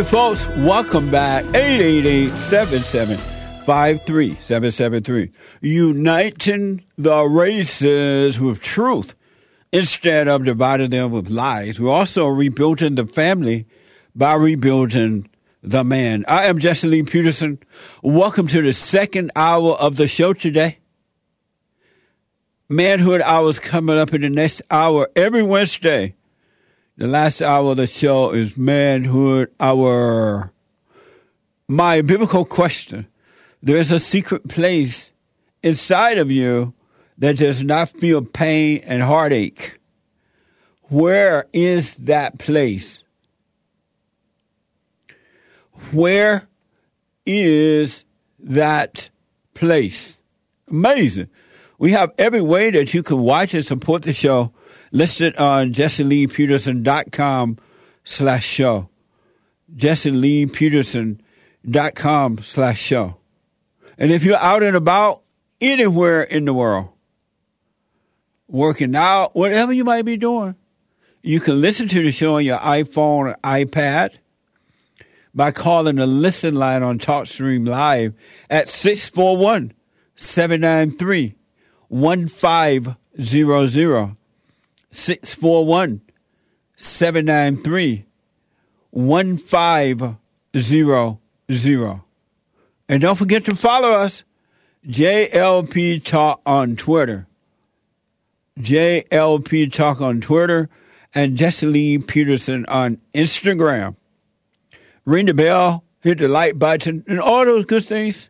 right, folks, welcome back. 888-7753-773. Uniting the races with truth instead of dividing them with lies. We're also rebuilding the family by rebuilding the man. I am Jesse Lee Peterson. Welcome to the second hour of the show today. Manhood hours coming up in the next hour every Wednesday. The last hour of the show is Manhood Hour. My biblical question there is a secret place inside of you that does not feel pain and heartache. Where is that place? Where is that place? Amazing. We have every way that you can watch and support the show listed on jesseleepeterson.com slash show. jesseleepeterson.com slash show. And if you're out and about anywhere in the world, working out, whatever you might be doing, you can listen to the show on your iPhone or iPad by calling the listen line on TalkStream Live at 641 793 1500. 641 793 1500. And don't forget to follow us, JLP Talk on Twitter. JLP Talk on Twitter and Jesse Lee Peterson on Instagram. Ring the bell, hit the like button, and all those good things.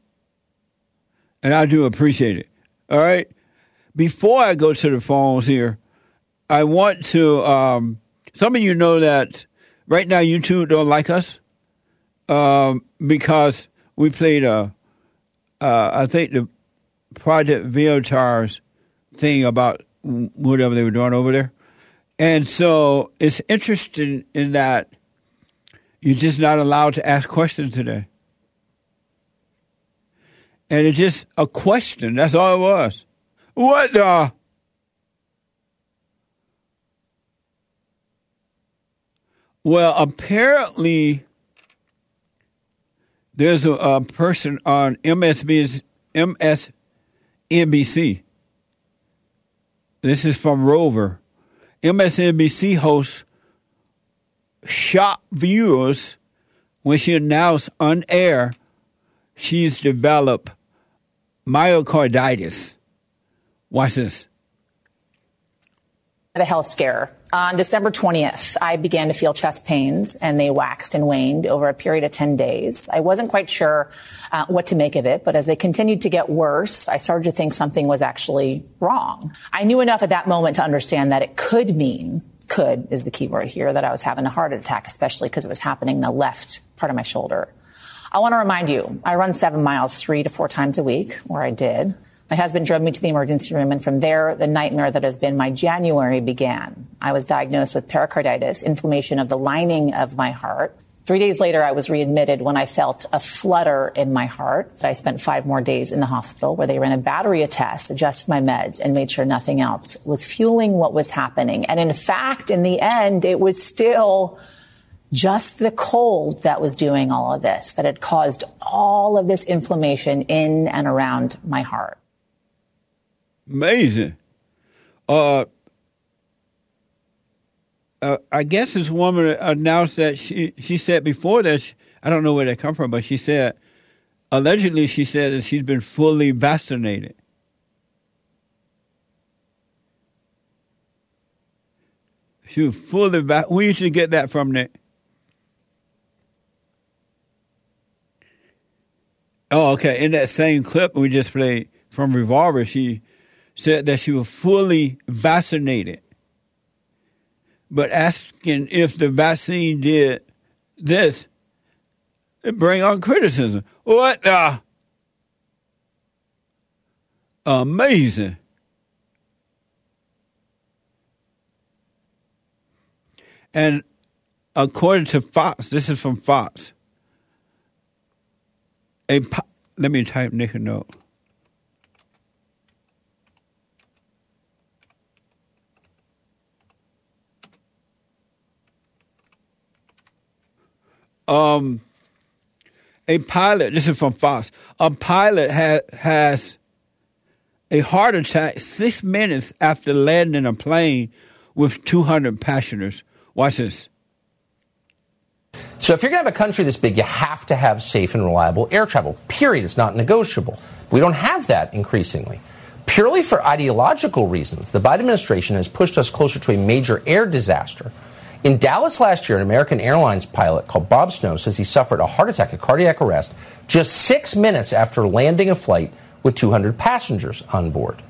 And I do appreciate it. All right. Before I go to the phones here, I want to. Um, some of you know that right now YouTube don't like us um, because we played a. Uh, I think the Project Veritas thing about whatever they were doing over there, and so it's interesting in that you're just not allowed to ask questions today. And it's just a question. That's all it was. What the? Well, apparently, there's a, a person on MSB's, MSNBC. This is from Revolver. MSNBC host shocked viewers when she announced on air she's developed myocarditis. Watch this. The health scare. On December 20th, I began to feel chest pains and they waxed and waned over a period of 10 days. I wasn't quite sure uh, what to make of it, but as they continued to get worse, I started to think something was actually wrong. I knew enough at that moment to understand that it could mean, could is the key word here, that I was having a heart attack, especially because it was happening in the left part of my shoulder. I want to remind you, I run seven miles three to four times a week, or I did. My husband drove me to the emergency room, and from there, the nightmare that has been my January began. I was diagnosed with pericarditis, inflammation of the lining of my heart. Three days later, I was readmitted when I felt a flutter in my heart. I spent five more days in the hospital where they ran a battery of tests, adjusted my meds, and made sure nothing else was fueling what was happening. And in fact, in the end, it was still just the cold that was doing all of this, that had caused all of this inflammation in and around my heart. Amazing. Uh, uh, I guess this woman announced that she she said before that she, I don't know where they come from, but she said allegedly she said that she's been fully vaccinated. She was fully. Where you should get that from, Nick? Oh, okay. In that same clip we just played from Revolver, she said that she was fully vaccinated, but asking if the vaccine did this, it bring on criticism. What the? Amazing. And according to Fox, this is from Fox. A let me type Nick a note. Um, a pilot, this is from Fox, a pilot ha- has a heart attack six minutes after landing a plane with 200 passengers. Watch this. So if you're going to have a country this big, you have to have safe and reliable air travel. Period. It's not negotiable. We don't have that increasingly. Purely for ideological reasons, the Biden administration has pushed us closer to a major air disaster in Dallas last year, an American Airlines pilot called Bob Snow says he suffered a heart attack, a cardiac arrest, just six minutes after landing a flight with 200 passengers on board.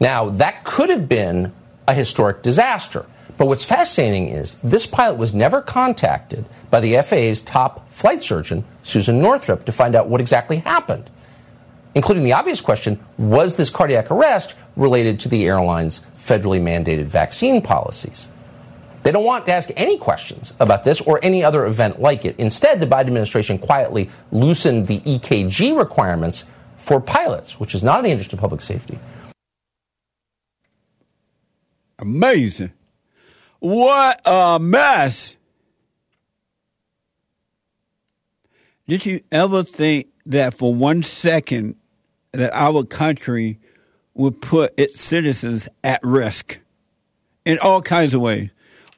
Now, that could have been a historic disaster. But what's fascinating is this pilot was never contacted by the FAA's top flight surgeon, Susan Northrup, to find out what exactly happened, including the obvious question was this cardiac arrest related to the airline's federally mandated vaccine policies? They don't want to ask any questions about this or any other event like it. Instead, the Biden administration quietly loosened the EKG requirements for pilots, which is not in the interest of public safety. Amazing. What a mess. Did you ever think that for one second that our country would put its citizens at risk in all kinds of ways?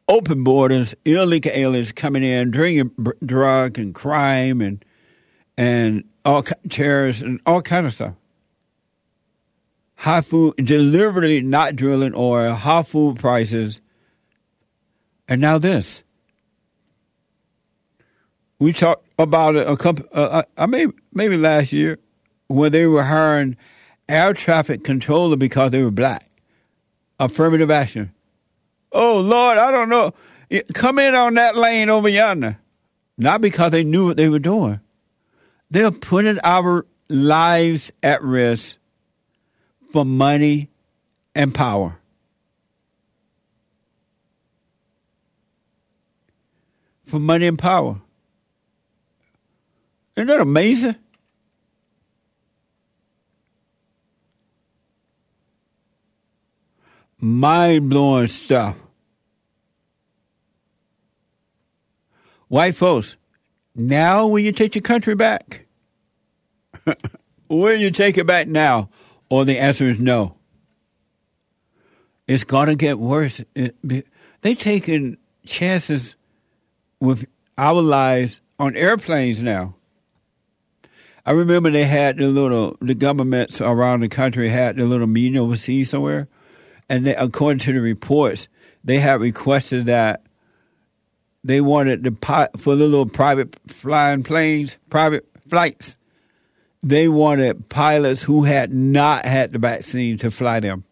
Open borders, illegal aliens coming in, drinking drug and crime and and all terrorists and all kind of stuff. High food, deliberately not drilling oil, high food prices, and now this. We talked about a couple, uh, uh, maybe maybe last year, when they were hiring air traffic controller because they were black. Affirmative action. Oh, Lord, I don't know. Come in on that lane over yonder. Not because they knew what they were doing. They're putting our lives at risk for money and power. For money and power. Isn't that amazing? Mind blowing stuff. White folks, now will you take your country back? will you take it back now? Or the answer is no. It's going to get worse. It, they taking chances with our lives on airplanes now. I remember they had the little the governments around the country had the little meeting overseas somewhere, and they, according to the reports, they had requested that they wanted the pi- for the little private flying planes, private flights. They wanted pilots who had not had the vaccine to fly them.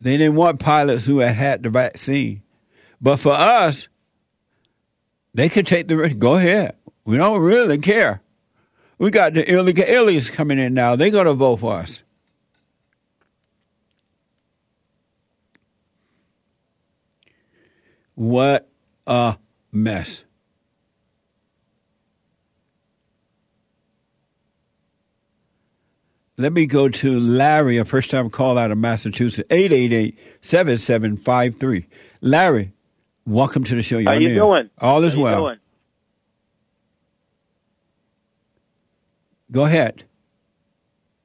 They didn't want pilots who had had the vaccine. But for us, they could take the risk. Go ahead. We don't really care. We got the illegal aliens coming in now. They're going to vote for us. What a mess. Let me go to Larry, a first time call out of Massachusetts, 888 7753. Larry, welcome to the show. How you doing? All is How you well. doing? Go ahead.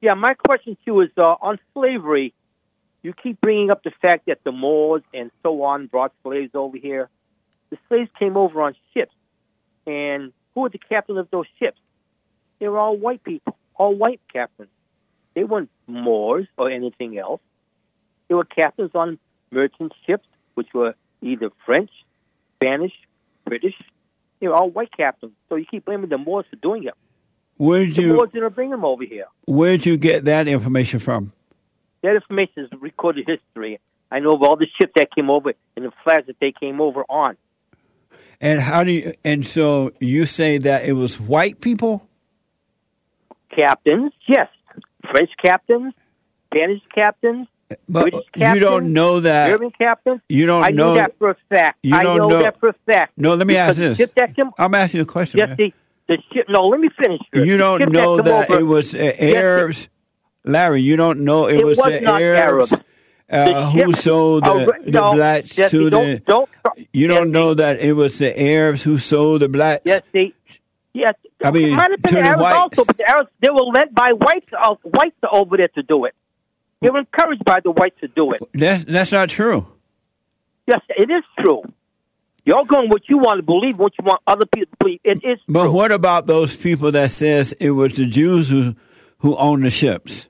Yeah, my question to you is uh, on slavery. You keep bringing up the fact that the Moors and so on brought slaves over here. The slaves came over on ships, and who were the captains of those ships? They were all white people, all white captains. They weren't Moors or anything else. They were captains on merchant ships, which were either French, Spanish, British. They were all white captains. So you keep blaming the Moors for doing it. Where'd The you Moors didn't bring them over here. Where'd you get that information from? That information is recorded history. I know of all the ships that came over and the flags that they came over on. And how do you? And so you say that it was white people? Captains, yes. French captains, Spanish captains, But British captains, you don't know that. German captains. You don't I know- that for a fact. you I don't know, know- that for a fact. No, let me Because ask this. that came, I'm asking you a question. yes, the, the ship. No, let me finish. first. You don't know that over- it was uh, Yes, Arabs, Larry. You don't know it, It was, was the Arabs, uh, The who sold the, Oh, the no, blacks Jesse, to don't, the. Don't, You don't know that it was the Arabs who sold the blacks. Yes, they. Yes, I mean, might have been to the Arabs whites. also, but the Arabs they were led by whites. Uh, whites over there to do it. They were encouraged by the whites to do it. That's that's not true. Yes, it is true. You're going what you want to believe, what you want other people to believe. It is But true. what about those people that says it was the Jews who who owned the ships?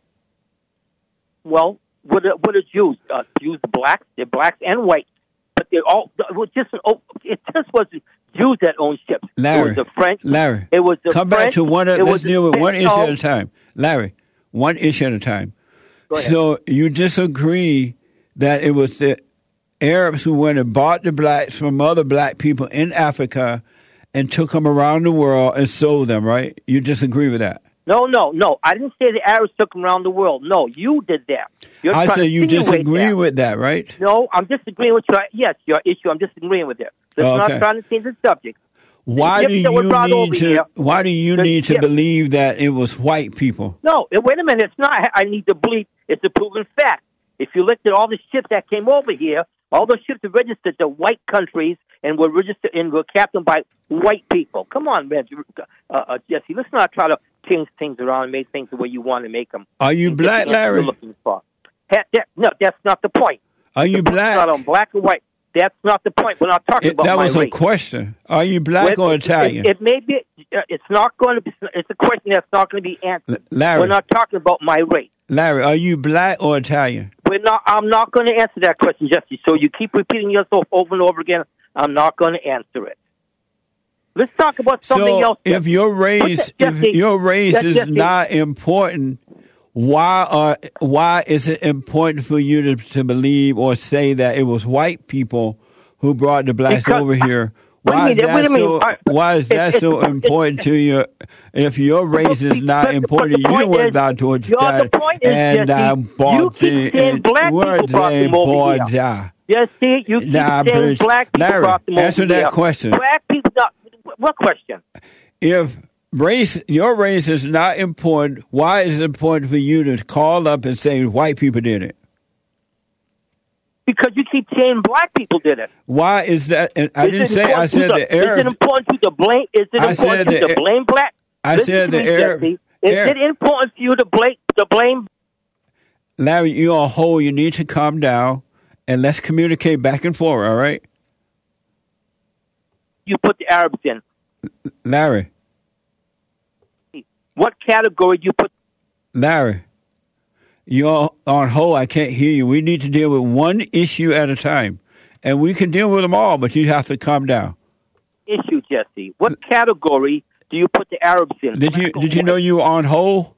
Well, what are, what are Jews? Uh, Jews, blacks, they're blacks and whites, but they're all. It just oh, it just wasn't Jews that owned ships. Larry, it was the French. Larry, it was the come French, back to one. it Let's deal with one issue at a time. Larry, one issue at a time. So you disagree that it was the Arabs who went and bought the blacks from other black people in Africa and took them around the world and sold them, right? You disagree with that? No, no, no. I didn't say the Arabs took them around the world. No, you did that. You're I say you disagree that. with that, right? No, I'm disagreeing with your yes, your issue. I'm disagreeing with it. So Oh, I'm okay. not trying to change the subject. Why do you need to? here- Why do you need to believe that it was white people? No, eh, wait a minute. It's not. I need to believe. It's a proven fact. If you looked at all the ships that came over here, all those ships are registered to white countries and were registered and were captained by white people. Come on, man, uh, uh, Jesse. Let's not try to change things around and make things the way you want to make them. Are you black, Larry? Looking for. Ha- that- no, that's not the point. Are you The black? Not on black or white. That's not the point. We're not talking It- about that was a race. question. Are you black Well, or Italian? It, it may be. uh, It's not going to be. It's a question that's not going to be answered. Larry. We're not talking about my race. Larry, are you black or Italian? We're not. I'm not going to answer that question, Jesse. So you keep repeating yourself over and over again. I'm not going to answer it. Let's talk about something so else. if your race, Jesse, if your race is Jesse. not important, why are why is it important for you to, to believe or say that it was white people who brought the blacks Because- over here? What do you Why is that do you mean? so? Why is that it's- so it's- important to you? If your race is not important, you is- down towards your- the point is, and Jesse, I you bought keep the saying black people brought they them bought here. Yes, see, you keep Nah, saying bitch. black people Larry, brought them answer that here. question. Black people. Not, what question? If race, your race is not important. Why is it important for you to call up and say white people did it? Because you keep saying black people did it. Why is that? and I Is didn't it say. I important said to the Is it important to blame? Is it I important to the- to blame black? I Listen said the Arab- Jesse. Is Arab- it important for you to blame to blame? Larry, you on hold. You need to calm down and let's communicate back and forth. All right, You put the Arabs in. Larry. What category do you put? Larry, you're on hold. I can't hear you. We need to deal with one issue at a time, and we can deal with them all. But you have to calm down. issue, Jesse? What category do you put the Arabs in? Did you did you know you were on hold?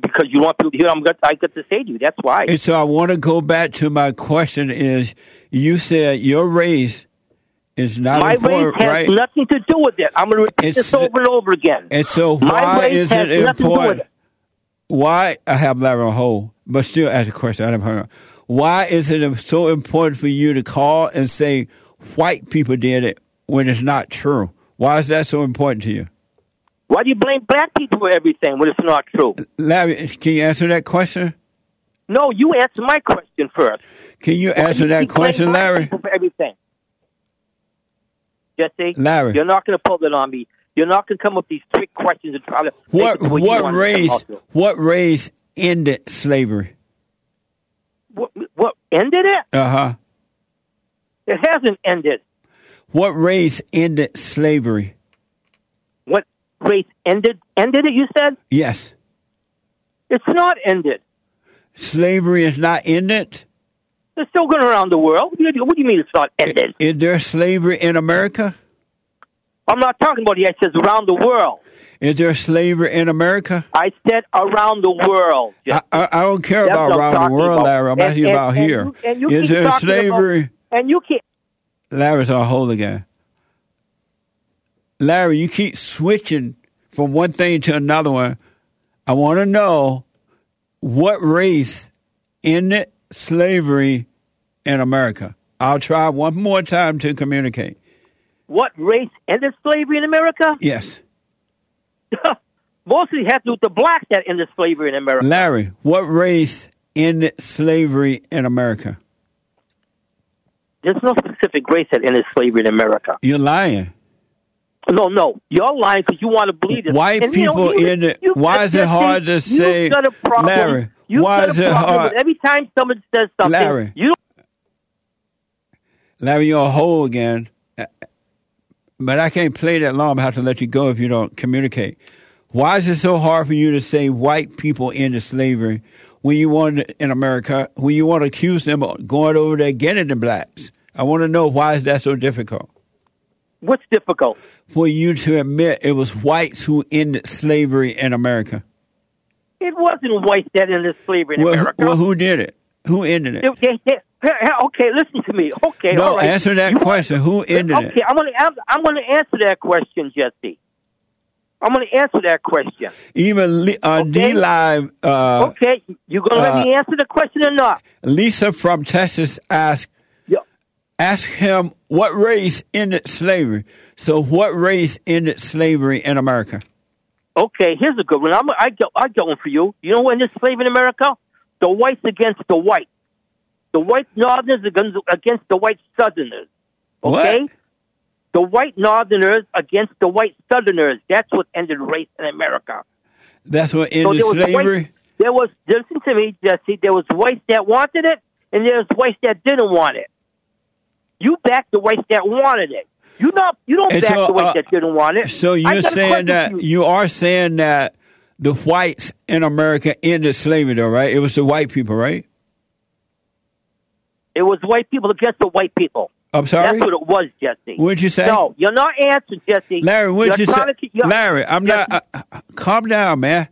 Because you want people to hear I'm got, I got to say to you. That's why. And so I want to go back to my question: Is you said your race is not My race important, has right? nothing to do with it. I'm going to repeat It's this over and over again. and so My why race is has it nothing to do with important? it. Why I have Larry on hold, but still ask a question. I haven't heard. Why is it so important for you to call and say white people did it when it's not true? Why is that so important to you? Why do you blame black people for everything when it's not true? Larry, can you answer that question? No, you answer my question first. Can you Why answer you that question, Larry? For everything. Jesse, Larry. you're not going to pull that on me. You're not going to come up with these trick questions and try to. What it the way you what want it to come race what race ended slavery? What, what ended it? Uh huh. It hasn't ended. What race ended slavery? What race ended? Ended it? You said Yes, it's not ended. slavery is not ended. It's still going around the world. What do you, what do you mean it's not ended? Is there slavery in America? I'm not talking about. It says around the world. Is there slavery in America? I said around the world. I, I, I don't care That's about around the world, about. Larry. I'm And- asking and- about and here. you- you Is there talking about- slavery? And you can't. Larry's on hold again. Larry, you keep switching from one thing to another one. I want to know what race ended slavery in America. I'll try one more time to communicate. What race ended slavery in America? Yes. Mostly had to do with the blacks that ended slavery in America. Larry, what race ended slavery in America? There's no specific race that ended slavery in America. You're lying. No, no, you're lying because you want to believe it. White And, you know, people you- ended. you- Why is it hard to say, got a problem. Larry? You've Why got is a it hard? Every time someone says something, Larry. you Larry, you're a hole again. But I can't play that long. I have to let you go if you don't communicate. Why is it so hard for you to say white people into slavery when you want in America when you want to accuse them of going over there getting the blacks? I want to know why is that so difficult what's difficult? For you to admit it was whites who ended slavery in America. It wasn't whites that ended slavery in Well, America. well, who did it? Who ended it? They- they- they- okay, listen to me. Okay, No, right. answer that You- question. Who ended okay, it? I'm going to I'm going to answer that question, Jesse. I'm going to answer that question. Even uh, Okay. D Live. Uh, Okay, you going to uh, let me answer the question or not? Lisa from Texas asked, Ask him what race ended slavery. So, what race ended slavery in America? Okay, here's a good one. I'm, I got I got one for you. You know when there's slavery in America? The whites against the whites. The white Northerners against, against the white Southerners. Okay. What? The white Northerners against the white Southerners. That's what ended race in America. That's what So ended there slavery. whites, there was listen to me, Jesse. There was whites that wanted it, and there was whites that didn't want it. You back the whites that wanted it. You not you don't And back so, the whites uh, that didn't want it. So you're saying that for you are saying that the whites in America ended slavery, though, right? It was the white people, right? It was white people against the white people. I'm sorry. That's what it was, Jesse. What'd you say? No, you're not answering, Jesse. Larry, what'd you You're say? to keep- Larry, I'm you're- not. Uh, uh, calm down, man.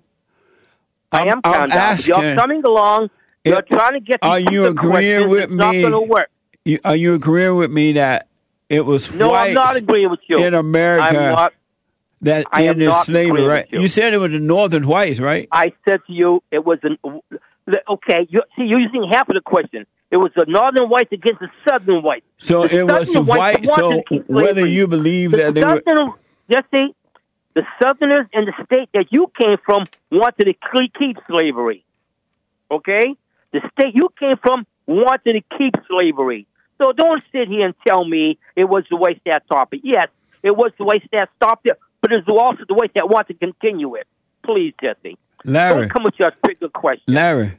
I I'm- am I'm calm down. asking- You're coming along. You're It- trying to get. are you agreeing with it's Not going to work. You, are you agreeing with me that it was No, whites I'm not agreeing with you. in America not. that I ended slavery, right? with you. said it was the northern whites, right? I said to you, it was an. Okay, you see, you're using half of the question. It was the northern whites against the southern whites. So The it was the whites white. So wanted to keep whether you believe The that they were, southern, Jesse, The Southerners in the state that you came from wanted to keep slavery. Okay? The state you came from wanted to keep slavery. So don't sit here and tell me it was the way that stopped it. Yes, it was the way that stopped it, but it was also the way that wanted to continue it. Please, Jesse. Larry, Don't come with your trigger question. Larry.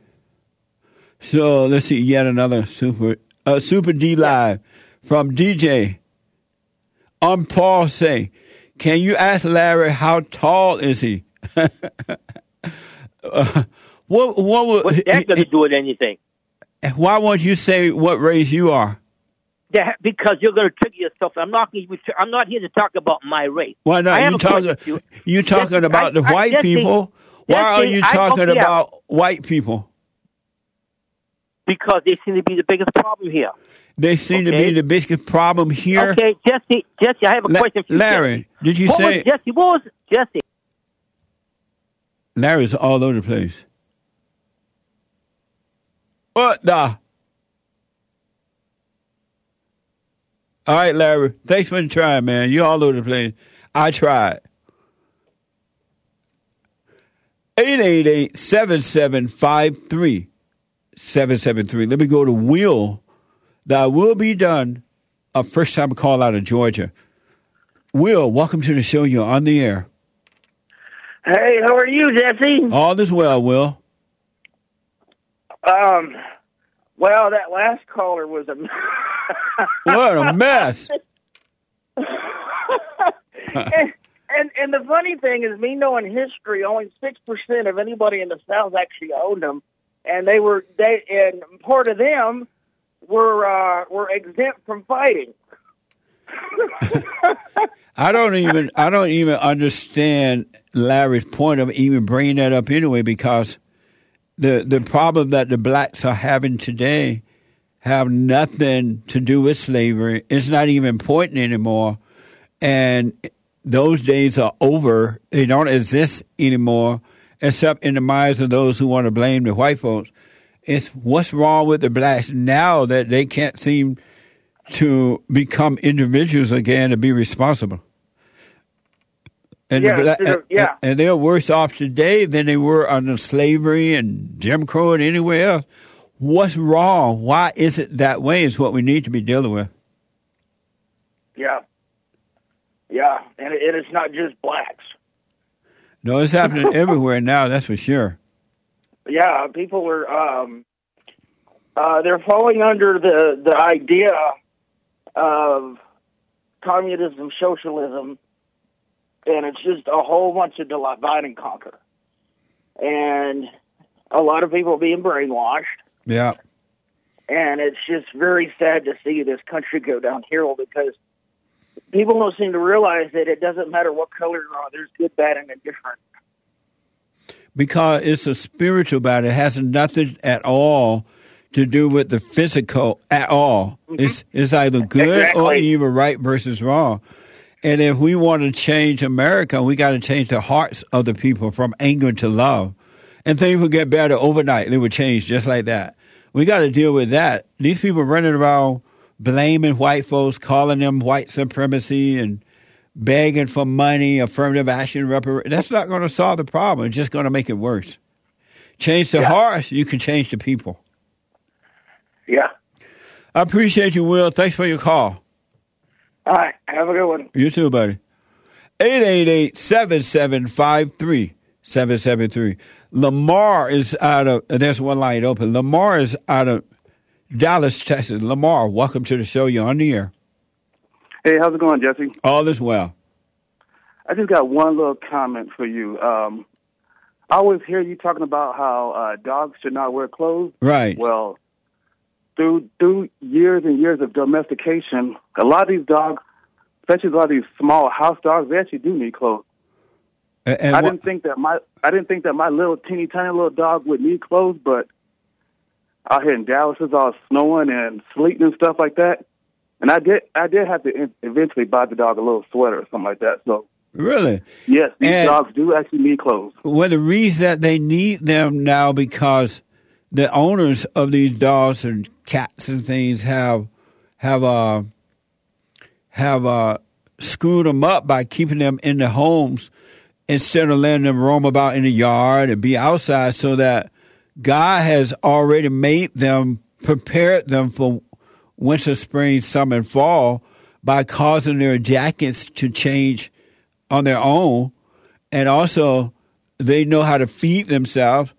So let's see, yet another super uh, super D live from DJ. I'm Paul say, can you ask Larry how tall is he? uh, what what would What's that going to do with anything? why won't you say what race you are? That, because you're going to trigger yourself. I'm not. I'm not here to talk about my race. Why not? You talking you talking about the I- I- white people? Why are you talking okay, about white people? because they seem to be the biggest problem here. They seem to be the biggest problem here. Okay, Jesse. Jesse, I have a La- question for you. Larry, Jesse. did you what say was Jesse? What was Jesse? Larry's all over the place? What the? All right, Larry. Thanks for trying, man. You all over the place. I tried. 888-7753-773. Let me go to Will. That will be done. A first time call out of Georgia. Will, welcome to the show. You're on the air. Hey, how are you, Jesse? All is well, Will. Um, well, that last caller was a. What a mess. and, and and the funny thing is, me knowing history, only six percent of anybody in the South actually owned them, and they were they and part of them were uh, were exempt from fighting. I don't even I don't even understand Larry's point of even bringing that up anyway because the the problem that the blacks are having today have nothing to do with slavery. It's not even important anymore, and those days are over. They don't exist anymore, except in the minds of those who want to blame the white folks. It's what's wrong with the blacks now that they can't seem to become individuals again and be responsible. And, Yeah, they're- and- yeah. and they're worse off today than they were under slavery and Jim Crow and anywhere else. What's wrong? Why is it that way? Is what we need to be dealing with. Yeah, yeah, and it, it is not just blacks. No, it's happening everywhere now. That's for sure. Yeah, people are um, uh, they're falling under the the idea of communism, socialism, and it's just a whole bunch of divide and conquer, and a lot of people being brainwashed, Yeah. and it's just very sad to see this country go downhill because people don't seem to realize that it doesn't matter what color you are. There's good, bad, and indifferent. because it's a spiritual battle. It has nothing at all to do with the physical at all. Mm-hmm. It's it's either good or Exactly. evil, right versus wrong. And if we want to change America, we got to change the hearts of the people from anger to love. And things will get better overnight. They will change just like that. We got to deal with that. These people running around blaming white folks, calling them white supremacy, and begging for money, affirmative action, reparations. That's not going to solve the problem. It's just going to make it worse. Change the Yeah. hearts, you can change the people. Yeah. I appreciate you, Will. Thanks for your call. All right. Have a good one. You too, buddy. 888-7753-773. Lamar is out of, there's one line open. Lamar is out of Dallas, Texas. Lamar, welcome to the show. You're on the air. Hey, how's it going, Jesse? All is well. I just got one little comment for you. Um, I always hear you talking about how uh, dogs should not wear clothes. Right. Well, through through years and years of domestication, a lot of these dogs, especially a lot of these small house dogs, they actually do need clothes. And, and I didn't think that my I didn't think that my little teeny tiny little dog would need clothes, but out here in Dallas, it's all snowing and sleeting and stuff like that. And I did I did have to in- eventually buy the dog a little sweater or something like that. So really? yes, these And- dogs do actually need clothes. Well, the reason that they need them now because the owners of these dogs and cats and things have have uh have uh screwed them up by keeping them in the homes instead of letting them roam about in the yard and be outside so that God has already made them, prepared them for winter, spring, summer, and fall by causing their jackets to change on their own. And also, they know how to feed themselves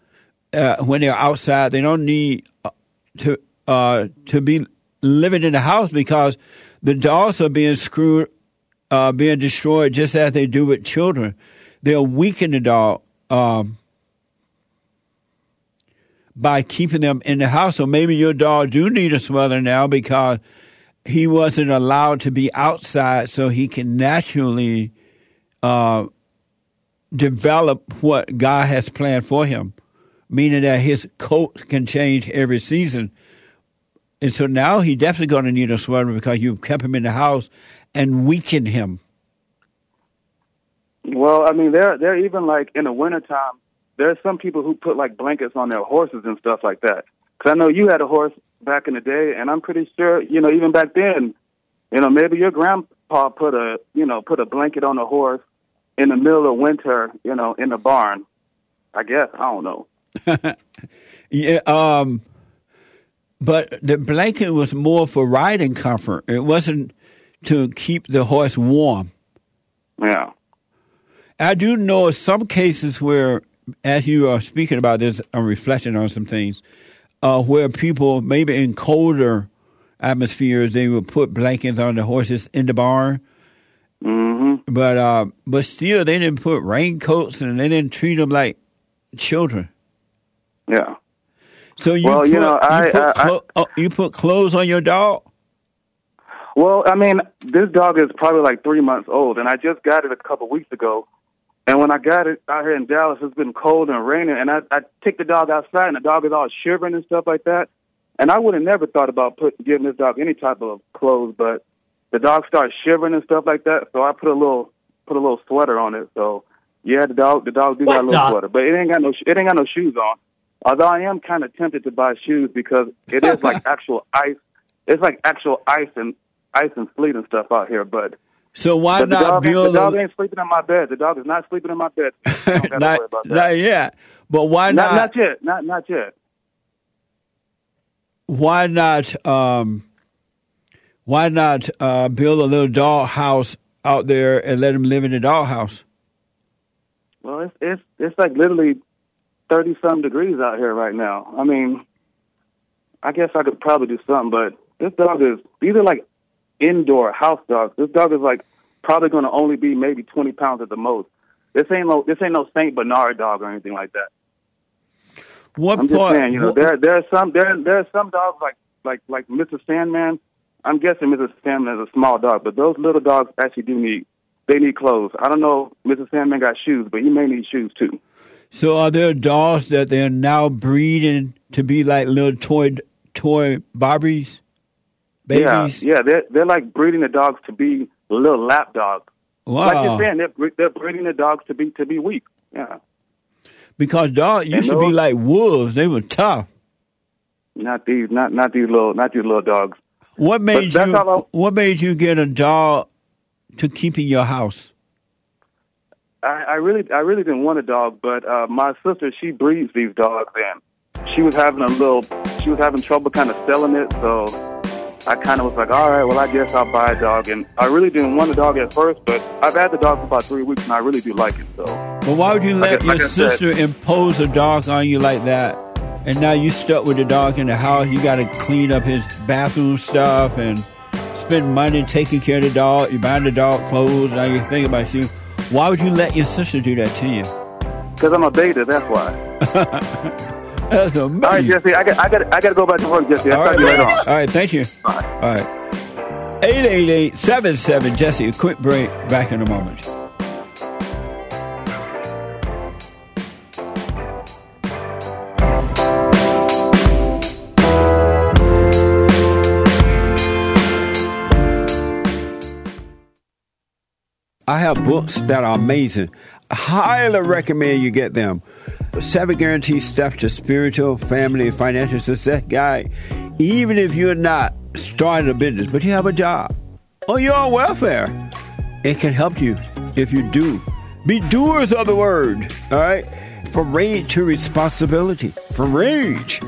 uh, when they're outside. They don't need uh, to uh, to be living in the house because the dogs are being screwed, uh, being destroyed just as they do with children. They'll weaken the dog um, by keeping them in the house. So maybe your dog do need a smother now because he wasn't allowed to be outside, so he can naturally uh, develop what God has planned for him, meaning that his coat can change every season. And so now he definitely going to need a sweater because you've kept him in the house and weakened him. Well, I mean, they're they're even like in the wintertime, there's some people who put like blankets on their horses and stuff like that. Because I know you had a horse back in the day, and I'm pretty sure, you know, even back then, you know, maybe your grandpa put a, you know, put a blanket on a horse in the middle of winter, you know, in the barn. I guess I don't know. yeah, um, but the blanket was more for riding comfort. It wasn't to keep the horse warm. Yeah. I do know some cases where, as you are speaking about this, I'm reflecting on some things, uh, where people, maybe in colder atmospheres, they would put blankets on the horses in the barn. Mm-hmm. But uh, but still, they didn't put raincoats and they didn't treat them like children. Yeah. So you Well, put, you know, I- put I- clo- oh, you put clothes on your dog. Well, I mean, this dog is probably like three months old, and I just got it a couple weeks ago. And when I got it out here in Dallas, it's been cold and raining, and I, I take the dog outside, and the dog is all shivering and stuff like that. And I would have never thought about put, giving this dog any type of clothes, but the dog starts shivering and stuff like that. So I put a little put a little sweater on it. So yeah, the dog the dog do got a little dog? sweater, but it ain't got no it ain't got no shoes on. Although I am kind of tempted to buy shoes because it is like actual ice. It's like actual ice and ice and sleet and stuff out here, but. So why But not dog, the build dog a, ain't sleeping in my bed. The dog is not sleeping in my bed. Don't worry about that. not yet? But why Not, not? not yet. Not not yet. why not? Um, why not uh, build a little dog house out there and let him live in the dog house? Well, it's it's it's like literally thirty some degrees out here right now. I mean, I guess I could probably do something, but this dog is these are like indoor house dogs. This dog is like probably going to only be maybe twenty pounds at the most. This ain't no this ain't no Saint Bernard dog or anything like that. What I'm just saying, you know, what- there there are some there there are some dogs like like like Mr. Sandman. I'm guessing Mr. Sandman is a small dog, but those little dogs actually do need they need clothes. I don't know, Mr. Sandman got shoes, but he may need shoes too. So are there dogs that they're now breeding to be like little toy toy Barbies, babies? Yeah, yeah, they're they're like breeding the dogs to be little lap dogs. Wow. Like you're saying, they're they're breeding the dogs to be to be weak. Yeah, because dogs used to be like wolves; they were tough. not these, not not these little, not these little dogs. What made that's you? What made you get a dog to keep in your house? I, I really, I really didn't want a dog, but uh, my sister she breeds these dogs, and she was having a little, she was having trouble kind of selling it, so I kind of was like, all right, well, I guess I'll buy a dog, and I really didn't want a dog at first, but I've had the dog for about three weeks, and I really do like it. So But why would you let Like I- like your said- sister impose a dog on you like that? And now you stuck with the dog in the house. You got to clean up his bathroom stuff and spend money taking care of the dog. You buy the dog clothes. Now you think about you. Why would you let your sister do that to you? because I'm a beta, that's why. That's All right. Jesse, I got, I got, I got to go back to work, Jesse. I'll All right, you man. on. All right, thank you. Bye. All right. 888 Jesse. A quick break. Back in a moment. I have books that are amazing. Highly recommend you get them. Seven Guaranteed Steps to Spiritual, Family, and Financial Success Guide. Even if you're not starting a business, but you have a job or you're on welfare, it can help you if you do. Be doers of the word, all right? From rage to responsibility. From rage.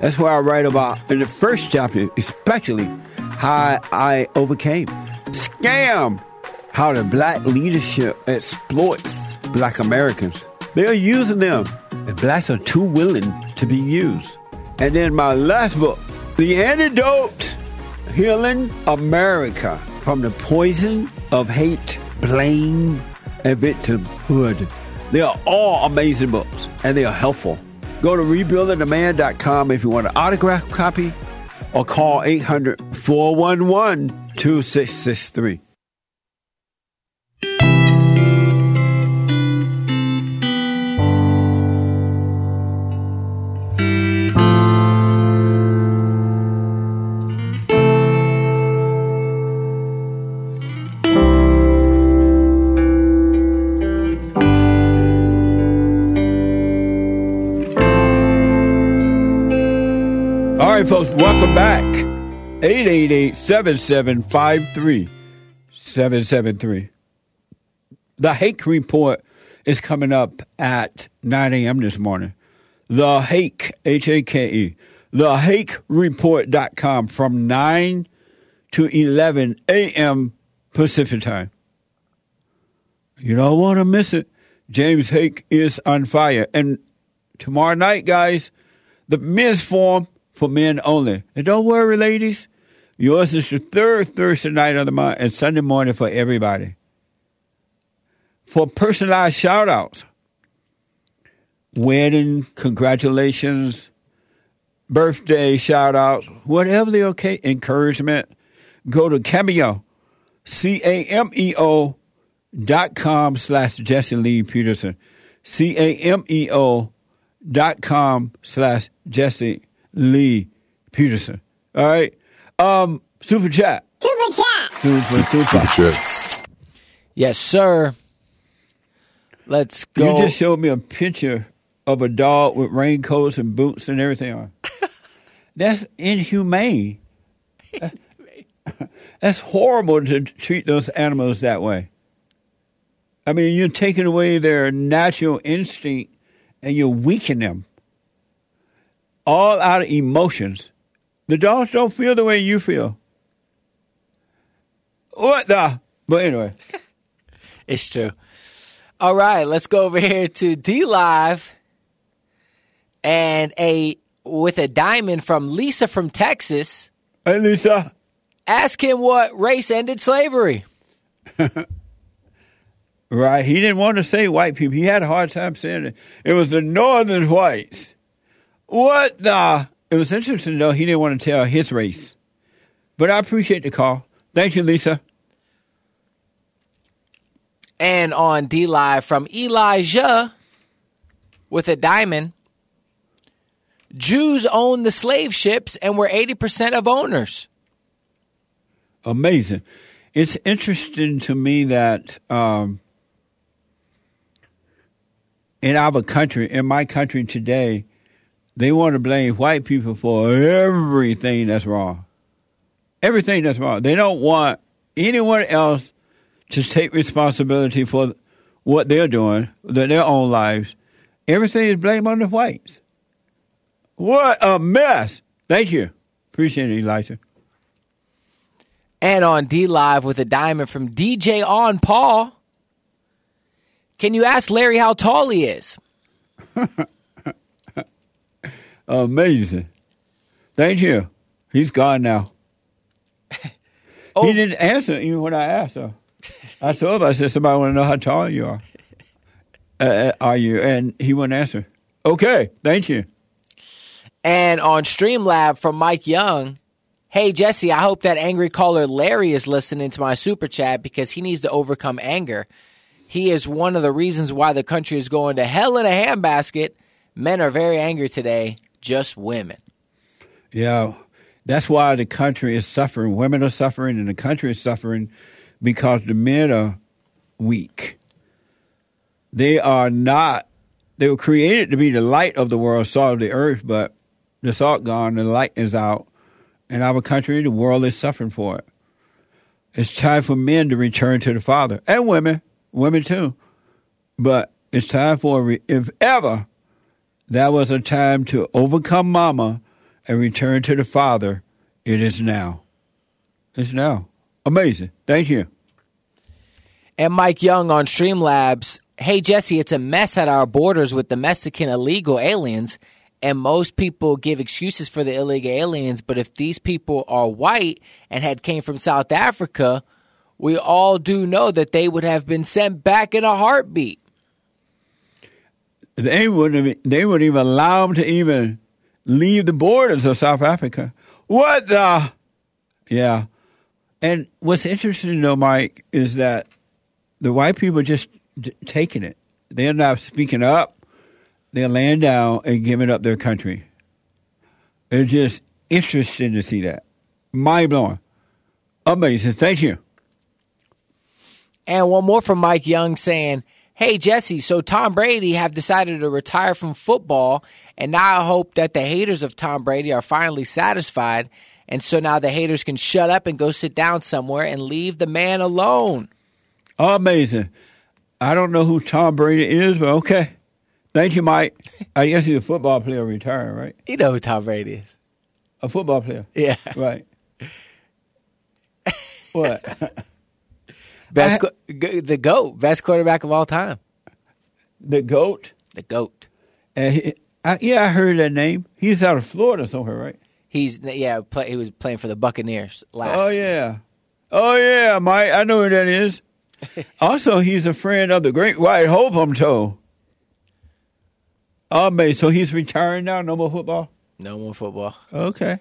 That's what I write about in the first chapter, especially how I overcame. Scam. How the black leadership exploits black Americans. They're using them, and blacks are too willing to be used. And then my last book, The Antidote Healing America from the Poison of Hate, Blame, and Victimhood. They are all amazing books, and they are helpful. Go to rebuildingtheman.com if you want an autograph copy, or call 800 411 2663. Right, folks, welcome back. 888-7753-773. The Hake Report is coming up at 9 a.m. this morning. The Hake, H-A-K-E, thehakereport.com from 9 to 11 a.m. Pacific time. You don't want to miss it. James Hake is on fire. And tomorrow night, guys, the men's forum for men only. And don't worry, ladies. Yours is the third Thursday night of the month and Sunday morning for everybody. For personalized shout outs, wedding, congratulations, birthday shout outs, whatever the okay, encouragement, go to Cameo, C A M E O dot com slash Jesse Lee Peterson. C A M E O dot com slash Jesse Lee Peterson. All right. Um, super chat. Super chat. Super, super. Jets. Yes, sir. Let's go. You just showed me a picture of a dog with raincoats and boots and everything on. That's inhumane. That's horrible to treat those animals that way. I mean, you're taking away their natural instinct and you're weakening them. All out of emotions. The dogs don't feel the way you feel. What the? But anyway, It's true. All right, let's go over here to D Live and a with a diamond from Lisa from Texas. hey Lisa, Ask him what race ended slavery. right? He didn't want to say white people. He had a hard time saying it. It was the northern whites. What the? It was interesting though. He didn't want to tell his race, but I appreciate the call. Thank you, Lisa. And on D Live from Elijah with a diamond. Jews own the slave ships and were 80% of owners. Amazing. It's interesting to me that um, in our country, in my country today, they want to blame white people for everything that's wrong. Everything that's wrong. They don't want anyone else to take responsibility for what they're doing, their own lives. Everything is blamed on the whites. What a mess. Thank you. Appreciate it, Elijah. And on D Live with a diamond from DJ On Paul. Can you ask Larry how tall he is? Amazing. Thank you. He's gone now. Oh. He didn't answer even when I asked him. I told him, I said, somebody want to know how tall you are. Uh, uh, are you? And he wouldn't answer. Okay, thank you. And on Streamlab from Mike Young, hey Jesse, I hope that angry caller Larry is listening to my super chat because he needs to overcome anger. He is one of the reasons why the country is going to hell in a handbasket. Men are very angry today, just women. Yeah, that's why the country is suffering. Women are suffering, and the country is suffering because the men are weak. They are not. They were created to be the light of the world, salt of the earth, but the salt gone, the light is out, and our country, the world is suffering for it. It's time for men to return to the Father and women, women too. But it's time for, if ever that was a time to overcome mama and return to the Father, it is now. It's now. Amazing. Thank you. And Mike Young on Streamlabs. Hey, Jesse, it's a mess at our borders with the Mexican illegal aliens. And most people give excuses for the illegal aliens. But if these people are white and had came from South Africa, we all do know that they would have been sent back in a heartbeat. They wouldn't. Have, they wouldn't even allow them to even leave the borders of South Africa. What the? Yeah. And what's interesting, though, Mike, is that the white people are just d- taking it. They're not speaking up. They're laying down and giving up their country. It's just interesting to see that. Mind blowing. Amazing. Thank you. And one more from Mike Young saying, Hey Jesse, so Tom Brady have decided to retire from football, and now I hope that the haters of Tom Brady are finally satisfied, and so now the haters can shut up and go sit down somewhere and leave the man alone. Amazing. I don't know who Tom Brady is, but okay. Thank you, Mike. I guess he's a football player retiring, right? You know who Tom Brady is. A football player. Yeah. Right. what? Best the GOAT, best quarterback of all time. The GOAT? The GOAT. Uh, he, I, yeah, I heard that name. He's out of Florida somewhere, right? He's yeah, play, he was playing for the Buccaneers last. Oh, yeah. Oh, yeah, Mike. I know who that is. also, he's a friend of the great White Hope, I'm told. Oh, man. So he's retiring now? No more football? No more football. Okay.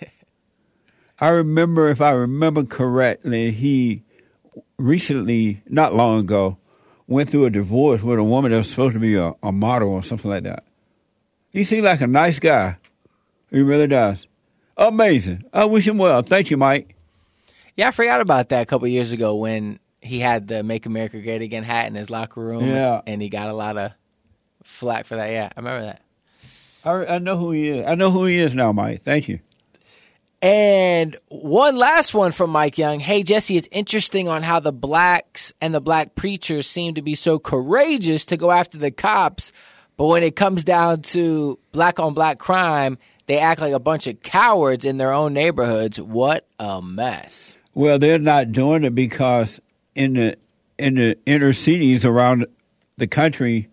I remember, if I remember correctly, he recently, not long ago, went through a divorce with a woman that was supposed to be a, a model or something like that. He seemed like a nice guy. He really does. Amazing. I wish him well. Thank you, Mike. Yeah, I forgot about that a couple years ago when he had the "Make America Great Again" hat in his locker room. Yeah. and he got a lot of flack for that. Yeah, I remember that. I, I know who he is. I know who he is now, Mike. Thank you. And one last one from Mike Young. Hey, Jesse, it's interesting on how the blacks and the black preachers seem to be so courageous to go after the cops, but when it comes down to black on black crime, they act like a bunch of cowards in their own neighborhoods. What a mess. Well, they're not doing it because in the in the inner cities around the country,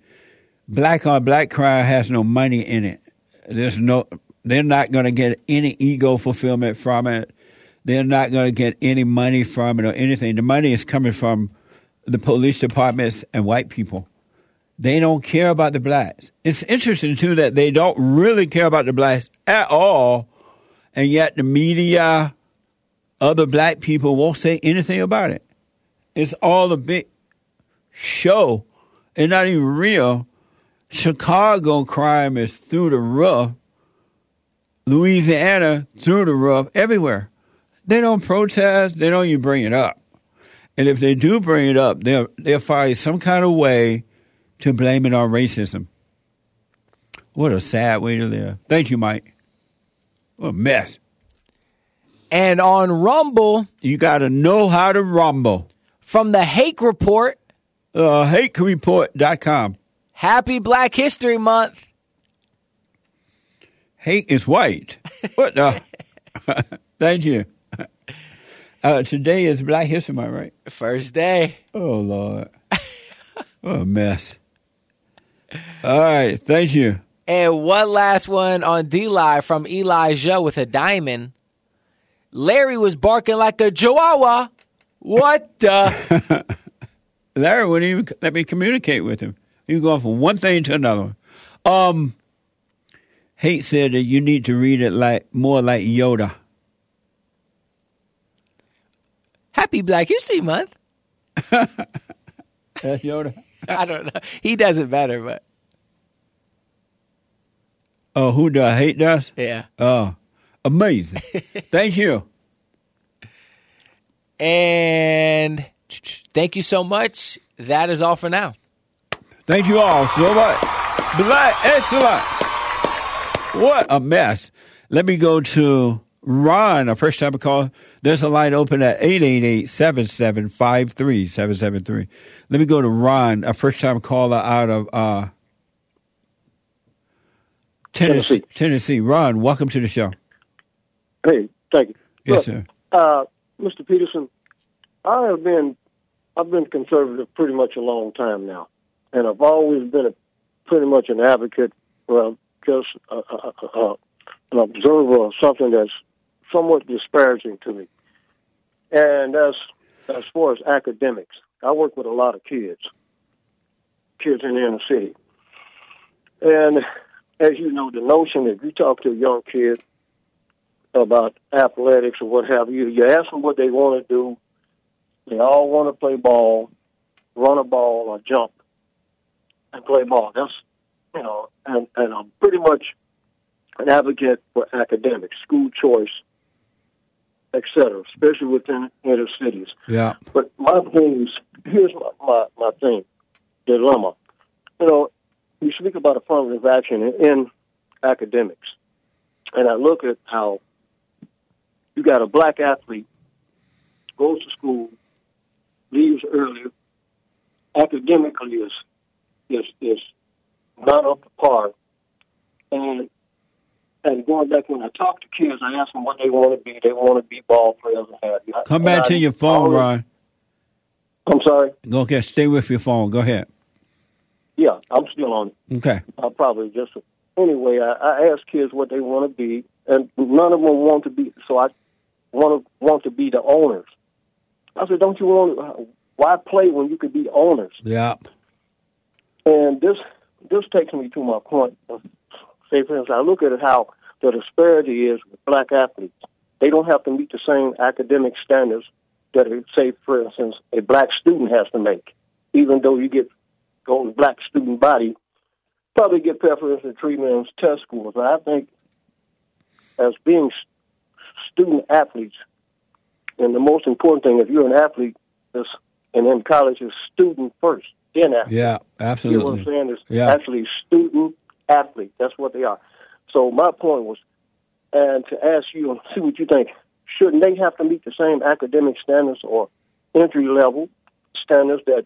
black on black crime has no money in it. There's no. They're not going to get any ego fulfillment from it. They're not going to get any money from it or anything. The money is coming from the police departments and white people. They don't care about the blacks. It's interesting too that they don't really care about the blacks at all, and yet the media, other black people won't say anything about it. It's all a big show. It's not even real. Chicago crime is through the roof. Louisiana through the roof. Everywhere. They don't protest. They don't even bring it up. And if they do bring it up, they'll they'll find some kind of way to blame it on racism. What a sad way to live. Thank you, Mike. What a mess. And on Rumble, You got to know how to rumble. from the Hake Report, Uh, hatereport.com. Happy Black History Month. Hate is white. What the? Thank you. Uh, today is Black History Month, right? First day. Oh, Lord. what a mess. All right. Thank you. And one last one on D Live from Elijah with a diamond. Larry was barking like a chihuahua. What the? Larry wouldn't even let me communicate with him. He was going from one thing to another. Um, Hate said that you need to read it like more like Yoda. Happy Black History Month. Yoda. I don't know. He does it better, but Oh, who does? Hate does? yeah. Oh, amazing. Thank you. And thank you so much. That is all for now. Thank you all so much. Black excellence. What a mess. Let me go to Ron, a first time call. There's a line open at 888-7753-773. Let me go to Ron, a first-time caller out of uh, Tennessee. Tennessee. Tennessee. Ron, welcome to the show. Hey, thank you. Yes, Look, sir. Uh, Mr. Peterson, I have been I've been conservative pretty much a long time now, and I've always been a, pretty much an advocate. Well, just uh, uh, uh, an observer of something that's somewhat disparaging to me. And as as far as academics, I work with a lot of kids, kids in the inner city, and as you know, the notion if you talk to a young kid about athletics or what have you. You ask them what they want to do. They all want to play ball, run a ball, or jump, and play ball. That's you know, and and I'm pretty much an advocate for academics, school choice, et cetera, especially within inner cities. Yeah. But my thing is, here's my, my, my thing, dilemma. You know, you speak about affirmative action in, in academics, and I look at how you got a black athlete goes to school, leaves early, academically is is is not up to par, and and going back when I talk to kids, I ask them what they want to be. They want to be ball players and have you. Come And back I to your phone, always- Ron. I'm sorry. Go ahead. Stay with your phone. Go ahead. Yeah, I'm still on it. Okay. I'll probably just anyway. I, I ask kids what they want to be, and none of them want to be. So I want to want to be the owners. I said, "Don't you want? Why play when you could be owners?" Yeah. And this this takes me to my point. Say, for instance, I look at it how the disparity is with black athletes. They don't have to meet the same academic standards that, say, for instance, a black student has to make. Even though you get go to black student body, probably get preferential treatment in test scores. But I think as being student athletes, and the most important thing, if you're an athlete, is and in college is student first, Yeah. You know what I'm Absolutely. saying? It's Yeah. actually student athlete. That's what they are. So my point was, and to ask you and see what you think, shouldn't they have to meet the same academic standards or entry level standards that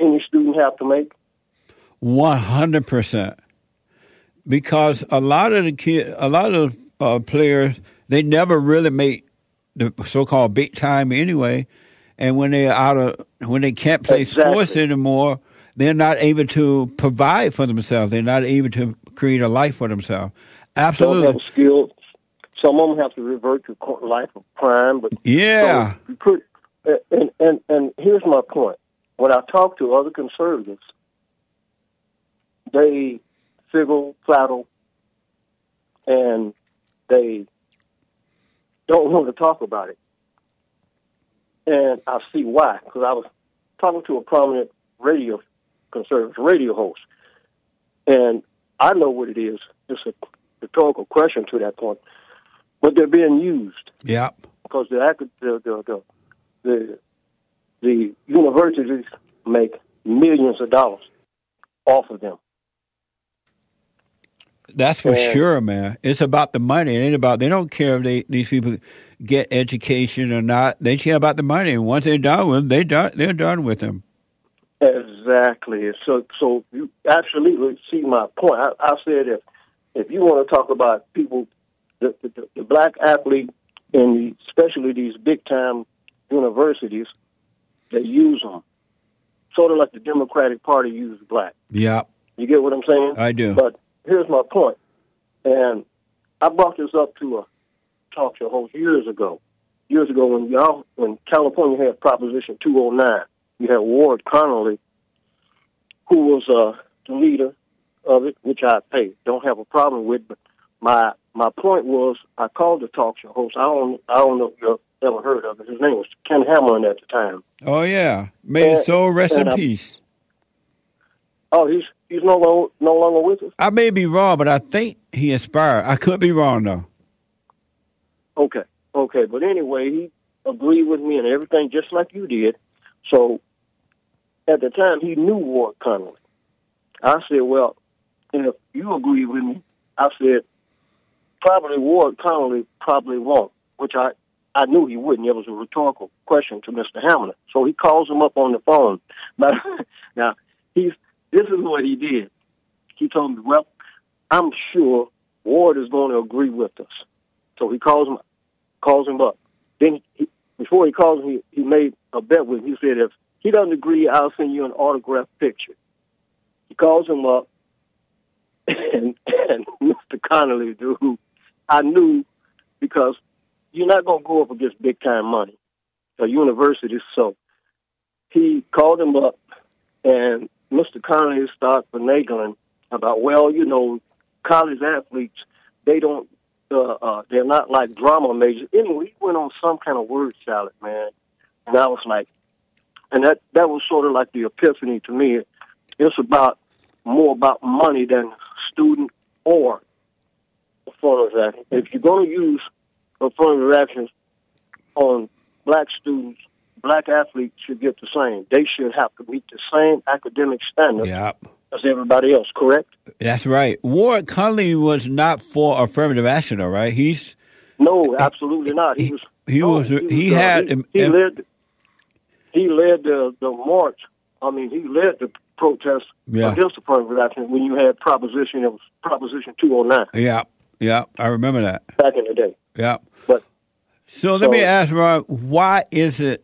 any student have to make? One hundred percent. Because a lot of the kid, a lot of uh, players, they never really make the so-called big time anyway. And when they're out of, when they can't play Exactly. sports anymore, they're not able to provide for themselves. They're not able to create a life for themselves. Some Absolutely. have skills. Some of them have to revert to life of crime. But Yeah. so and, and and here's my point. When I talk to other conservatives, they figgle, flattle, and they don't want to talk about it. And I see why, because I was talking to a prominent radio conservative radio host, and I know what it is. It's a rhetorical question to that point, but they're being used Yeah. because the the the the the, the universities make millions of dollars off of them. That's for And- sure, man. It's about the money. It ain't about they don't care if they these people get education or not. They care about the money. And once they're done with, they done they're done with them. Exactly. So, so you absolutely see my point. I, I said if if you want to talk about people, the the, the black athlete, and especially these big time universities, they use them sort of like the Democratic Party uses black. Yeah, You get what I'm saying? I do. But here's my point. and I brought this up to a talk show host years ago. Years ago, when y'all, when California had Proposition 209, you had Ward Connerly, who was uh, the leader of it, which I hey don't have a problem with. But my my point was, I called the talk show host. I don't I don't know if you've ever heard of it. His name was Ken Hamblin at the time. Oh yeah. May his soul rest in I- peace. Oh, he's he's no longer no longer with us. I may be wrong, but I think he inspired. I could be wrong though. Okay, okay, but anyway, he agreed with me and everything, just like you did. So at the time, he knew Ward Connerly. I said, "Well, if you agree with me," I said, "Probably Ward Connerly probably won't," which I I knew he wouldn't. It was a rhetorical question to Mr. Hamblin. So he calls him up on the phone. But now he's this is what he did. He told me, "Well, I'm sure Ward is going to agree with us." So he calls him calls him up. Then he, before he calls him, he, he made a bet with him. He said, "If he doesn't agree, I'll send you an autographed picture." He calls him up, and, and Mr. Connerly, who I knew because you're not going to go up against big time money, a university. So he called him up, and Mr. Connerly started finagling about, well, you know, college athletes, they don't, uh, uh, they're not like drama majors. Anyway, he went on some kind of word salad, man. And I was like, and that, that was sort of like the epiphany to me. It's about more about money than student or affirmative action. If you're going to use affirmative actions on black students, black athletes should get the same. They should have to meet the same academic standards Yep. as everybody else, correct? That's right. Ward Connerly was not for affirmative action, all right? He's No, absolutely not. He was. he no, was he uh, had He, he led. He led the the march. I mean, he led the protest Yeah. against affirmative action when you had proposition. It was Proposition two hundred nine yeah, yeah, I remember that. back in the day. Yeah. But So let me ask Rob, why is it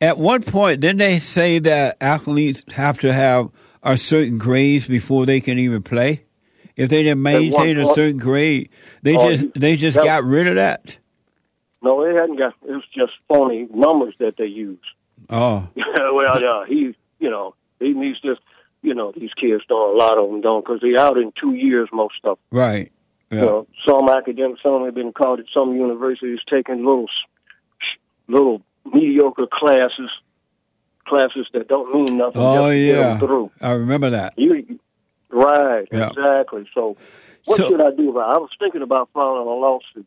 at one point didn't they say that athletes have to have a certain grades before they can even play? If they didn't maintain a certain grade, they Oh, just they just that- got rid of that. no, they hadn't got. It was just phony numbers that they used. Oh, well, yeah, he, you know, he needs just, you know, these kids don't. A lot of them don't because they're out in two years. Most of them. right. Yeah. Know, some academics, some have been called at some universities taking little, little mediocre classes, classes that don't mean nothing. oh just to get 'em yeah. through. I remember that. You, right? Yeah. Exactly. So, what So- should I do about? it? I was thinking about filing a lawsuit.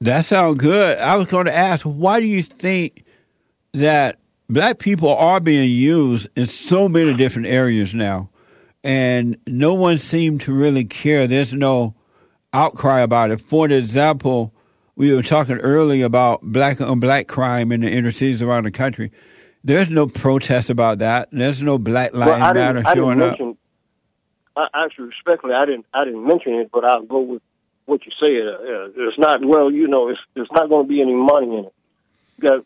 That sounds good. I was going to ask, why do you think that black people are being used in so many different areas now, and no one seemed to really care? There's no outcry about it. For example, we were talking earlier about black on black crime in the inner cities around the country. There's no protest about that. There's no Black Lives Well, Matter didn't, I didn't showing up. I, actually, respectfully, I didn't. I didn't mention it, but I'll go with what you said. Uh, it's not well. You know, it's there's not going to be any money in it. You got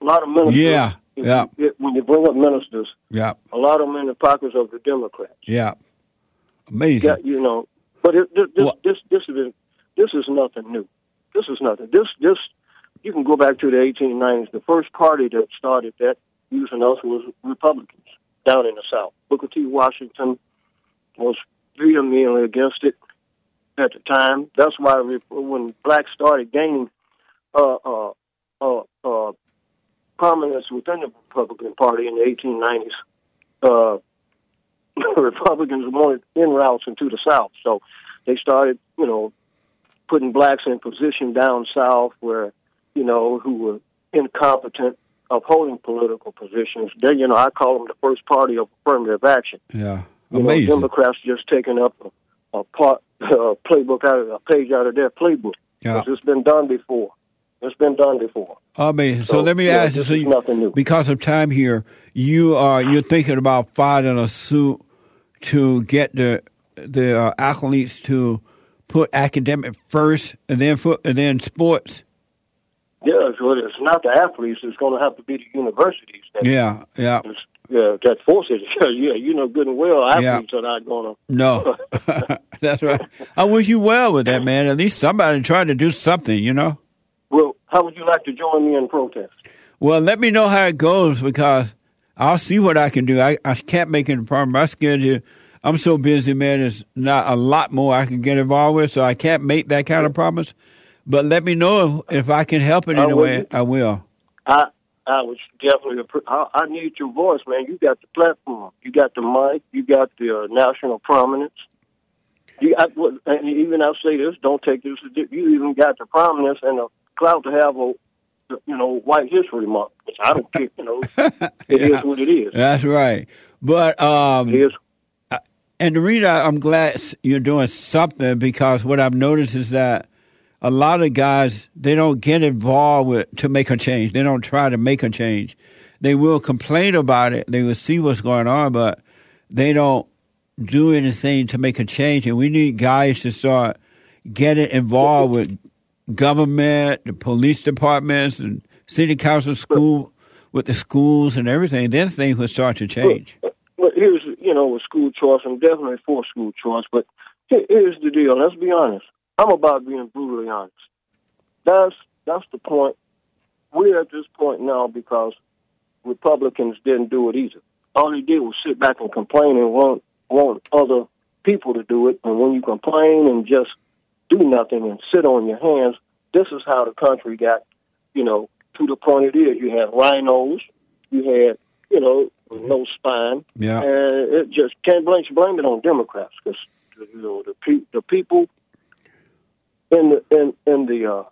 a lot of ministers. Yeah, if yeah. You, if- when you bring up ministers, Yeah, a lot of them in the pockets of the Democrats. yeah. Amazing. Yeah, you know. But it, this, this, Well- this, this is this is nothing new. This is nothing. This, this, you can go back to the 1890s. The first party that started that using us was Republicans down in the South. Booker T. Washington was vehemently against it at the time. That's why when blacks started gaining uh, uh, uh, uh, prominence within the Republican Party in the 1890s, uh, Republicans wanted in routes into the South. So they started, you know, putting blacks in position down south where, you know, who were incompetent of holding political positions. Then, you know, I call them the first party of affirmative action. Yeah, You amazing. know, Democrats just taking up a, a part, a playbook out of a page out of their playbook. Yeah. It's been done before. It's been done before. Amazing. So, So, let me yeah, ask you, so you, nothing new. because of time here, you are you're thinking about filing a suit to get the the uh, athletes to put academic first, and then foot, and then sports. Yeah, so it's not the athletes. It's going to have to be the universities. That, Yeah, yeah. yeah, that force it. yeah, you know good and well athletes Yeah. are not going to. No, that's right. I wish you well with that, man. At least somebody tried to do something, you know. Well, how would you like to join me in protest? Well, let me know how it goes because I'll see what I can do. I, I can't make it a problem. My schedule, I'm so busy, man. There's not a lot more I can get involved with, so I can't make that kind of promise. But let me know if, I can help in I any will. way. I will. I I would definitely. I, I need your voice, man. You got the platform. You got the mic. You got the uh, national prominence. You what- and even I'll say this: don't take this. You even got the prominence and the clout to have a, you know, White History Month. Which I don't care. You know, it is Yeah. what it is. That's right. But um, It is. And the reason I'm glad you're doing something because what I've noticed is that a lot of guys they don't get involved with to make a change. They don't try to make a change. They will complain about it. They will see what's going on, but they don't do anything to make a change. And we need guys to start getting involved with government, the police departments, and city council, school, with the schools and everything. Then things will start to change. But here's, you know, with school choice, I'm definitely for school choice, but here's the deal. Let's be honest. I'm about being brutally honest. That's that's the point. We're at this point now because Republicans didn't do it either. All they did was sit back and complain and want want other people to do it. And when you complain and just do nothing and sit on your hands, this is how the country got, you know, to the point it is. You had RINOs, you had, you know, no spine, Yeah. and it just can't blame blame it on Democrats because you know the pe- the people in the in in the uh,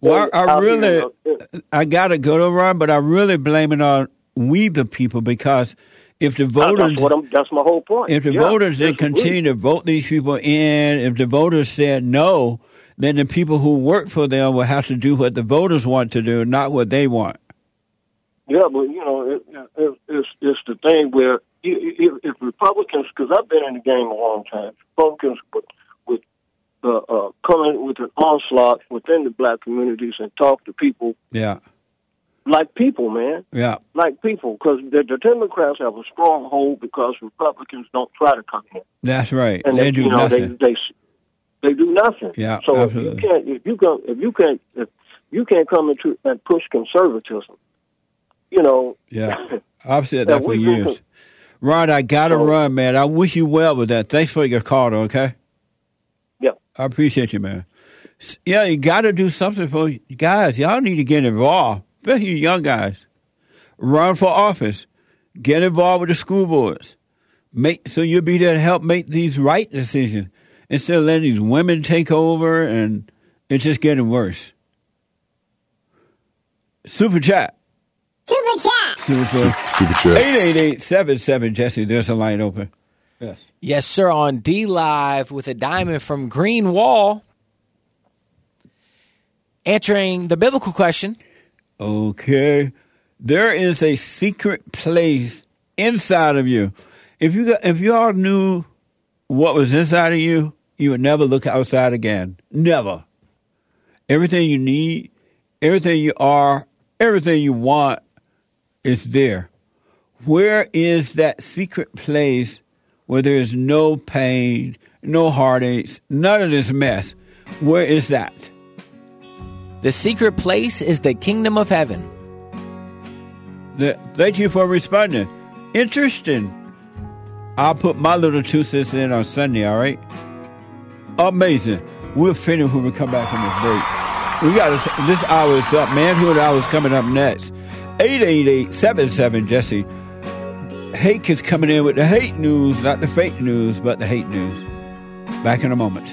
Well, I, I out here in really, I gotta go to Ron, but I really blame it on we the people because if the that's voters, what I'm, that's my whole point. if the Yeah, voters didn't continue to vote these people in, if the voters said no, then the people who work for them will have to do what the voters want to do, not what they want. Yeah, but you know, it, it, it's it's the thing where if, if Republicans, because I've been in the game a long time, Republicans would would uh, uh, come in with an onslaught within the black communities and talk to people Yeah, like people, man, yeah, like people, because the, the Democrats have a strong hold because Republicans don't try to come in, that's right. and they do you know nothing. they they they do nothing. Yeah, so absolutely. if you can't if you can if you can't if you can't come into and push conservatism, you know. Yeah, I've said Yeah, that for years. can- Ron, I gotta So- run, man. I wish you well with that. Thanks for your call, okay? Yeah. I appreciate you, man. Yeah, you got to do something for you guys. Y'all need to get involved, especially you young guys. Run for office. Get involved with the school boards. Make so you'll be there to help make these right decisions instead of letting these women take over and it's just getting worse. Super chat. Super chat. Super. Super chat. 888 Jesse. There's a line open. Yes. Yes, sir. On D Live with a diamond from Green Wall, answering the biblical question. Okay. There is a secret place inside of you. If you if you all knew what was inside of you, you would never look outside again. Never. Everything you need, everything you are, everything you want is there. Where is that secret place where there is no pain, no heartaches, none of this mess? Where is that? The secret place is the kingdom of heaven. Th- Thank you for responding. Interesting. I'll put my little two cents in on Sunday, all right? Amazing. We'll finish when we come back from this break. We got this hour is up. Manhood hour is coming up next. 888-77 Jesse. Hake is coming in with the hate news, not the fake news, but the hate news. Back in a moment.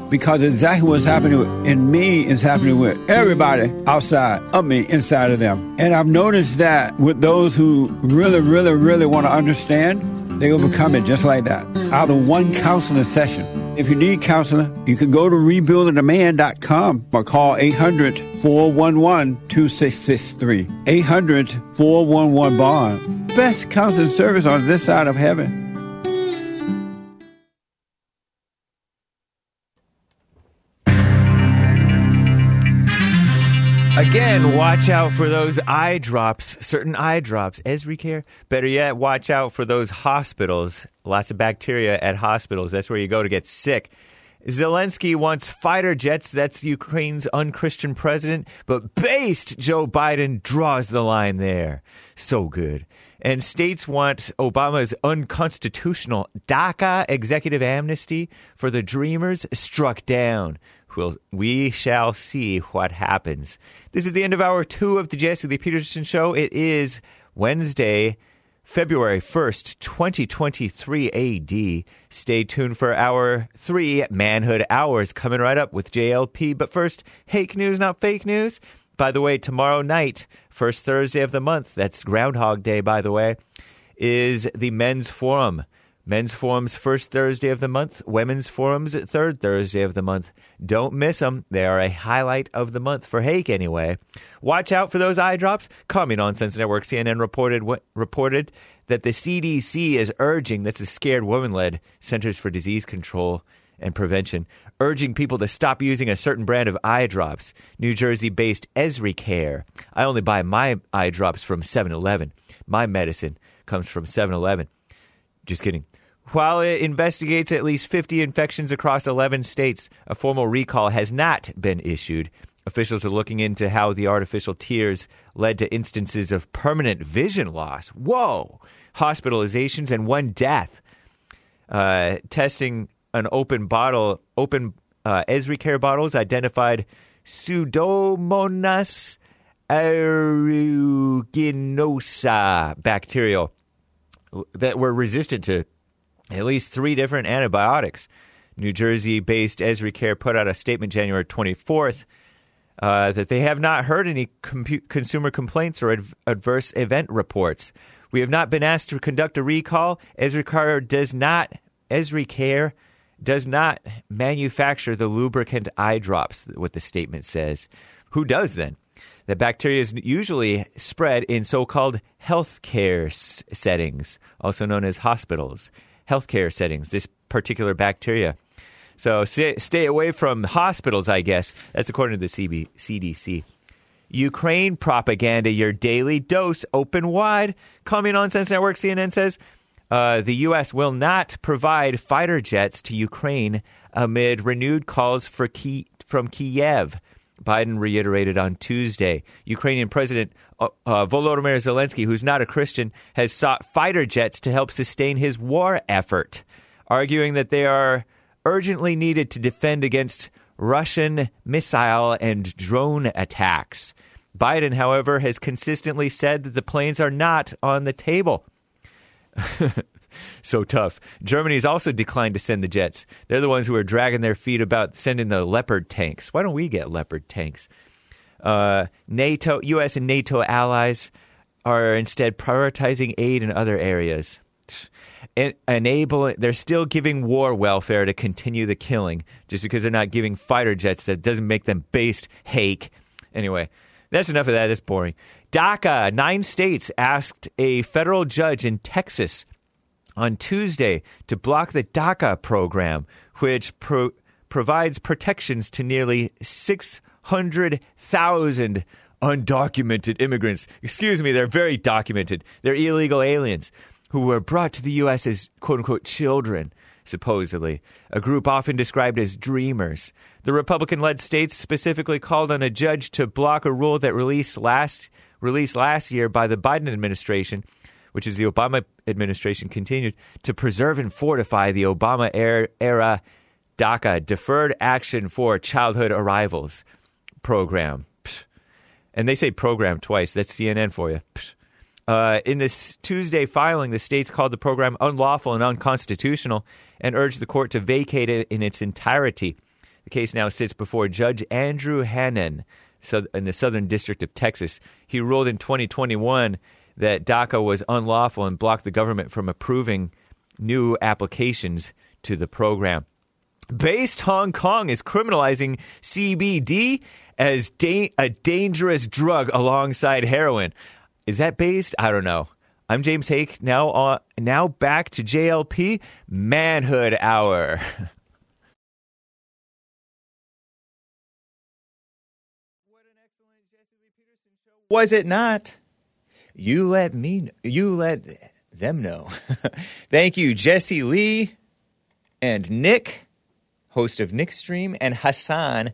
Because exactly what's happening in me is happening with everybody outside of me, inside of them. And I've noticed that with those who really, really, really want to understand, they overcome it just like that. Out of one counseling session. If you need counseling, you can go to rebuildingtheman.com or call 800 411 2663. 800 411 Bond. Best counseling service on this side of heaven. Again, watch out for those eye drops, certain eye drops. EzriCare. Better yet, watch out for those hospitals. Lots of bacteria at hospitals. That's where you go to get sick. Zelensky wants fighter jets. That's Ukraine's unchristian president. But based Joe Biden draws the line there. So good. And states want Obama's unconstitutional DACA executive amnesty for the Dreamers struck down. We'll, we shall see what happens. This is the end of hour two of the Jesse Lee Peterson Show. It is Wednesday, February 1st, 2023 AD. Stay tuned for hour three, Manhood Hours, coming right up with JLP. But first, fake news, not fake news. By the way, tomorrow night, first Thursday of the month, that's Groundhog Day, by the way, is the Men's Forum. Men's Forum's first Thursday of the month, Women's Forum's third Thursday of the month. Don't miss them. They are a highlight of the month for Hake, anyway. Watch out for those eye drops. Coming on Sense Network, CNN reported reported that the CDC is urging, that's the Scared Woman led Centers for Disease Control and Prevention, urging people to stop using a certain brand of eye drops. New Jersey based EzriCare. I only buy my eye drops from 7 Eleven. My medicine comes from 7 Eleven. Just kidding. While it investigates at least 50 infections across 11 states, a formal recall has not been issued. Officials are looking into how the artificial tears led to instances of permanent vision loss. Whoa! Hospitalizations and one death. Uh, testing an open bottle, open uh, EzriCare bottles identified Pseudomonas aeruginosa bacterial that were resistant to at least three different antibiotics. New Jersey based EzriCare put out a statement January 24th uh, that they have not heard any consumer complaints or adv- adverse event reports. We have not been asked to conduct a recall. EzriCare does not, EzriCare does not manufacture the lubricant eye drops, what the statement says. Who does then? The bacteria is usually spread in so called healthcare settings, also known as hospitals healthcare settings, this particular bacteria. So stay, away from hospitals, I guess. That's according to the CB, CDC. Ukraine propaganda, your daily dose, open wide. Coming on Sense Network, CNN says uh, the U.S. will not provide fighter jets to Ukraine amid renewed calls for Ki- from Kiev. Biden reiterated on Tuesday. Ukrainian President uh, uh, Volodymyr Zelensky, who's not a Christian, has sought fighter jets to help sustain his war effort, arguing that they are urgently needed to defend against Russian missile and drone attacks. Biden, however, has consistently said that the planes are not on the table. so tough. Germany's also declined to send the jets. They're the ones who are dragging their feet about sending the Leopard tanks. Why don't we get Leopard tanks? Uh, NATO, U.S. and NATO allies are instead prioritizing aid in other areas. En- enabling, they're still giving war welfare to continue the killing. Just because they're not giving fighter jets, that doesn't make them based hake. Anyway, that's enough of that. It's boring. DACA, nine states asked a federal judge in Texas on Tuesday to block the DACA program, which pro- provides protections to nearly 600,000 undocumented immigrants. Excuse me, they're very documented. They're illegal aliens who were brought to the U.S. as quote unquote children, supposedly, a group often described as dreamers. The Republican led states specifically called on a judge to block a rule that released last, released last year by the Biden administration which is the Obama administration, continued to preserve and fortify the Obama er, era DACA, Deferred Action for Childhood Arrivals program. Psh. And they say program twice. That's CNN for you. Uh, in this Tuesday filing, the states called the program unlawful and unconstitutional and urged the court to vacate it in its entirety. The case now sits before Judge Andrew Hanen in the Southern District of Texas. He ruled in 2021 that DACA was unlawful and blocked the government from approving new applications to the program. Based Hong Kong is criminalizing CBD as da- a dangerous drug alongside heroin. Is that based? I don't know. I'm James Hake. Now, uh, now back to JLP Manhood Hour. Was it not? You let me. You let them know. Thank you, Jesse Lee and Nick, host of Nick Stream, and Hassan,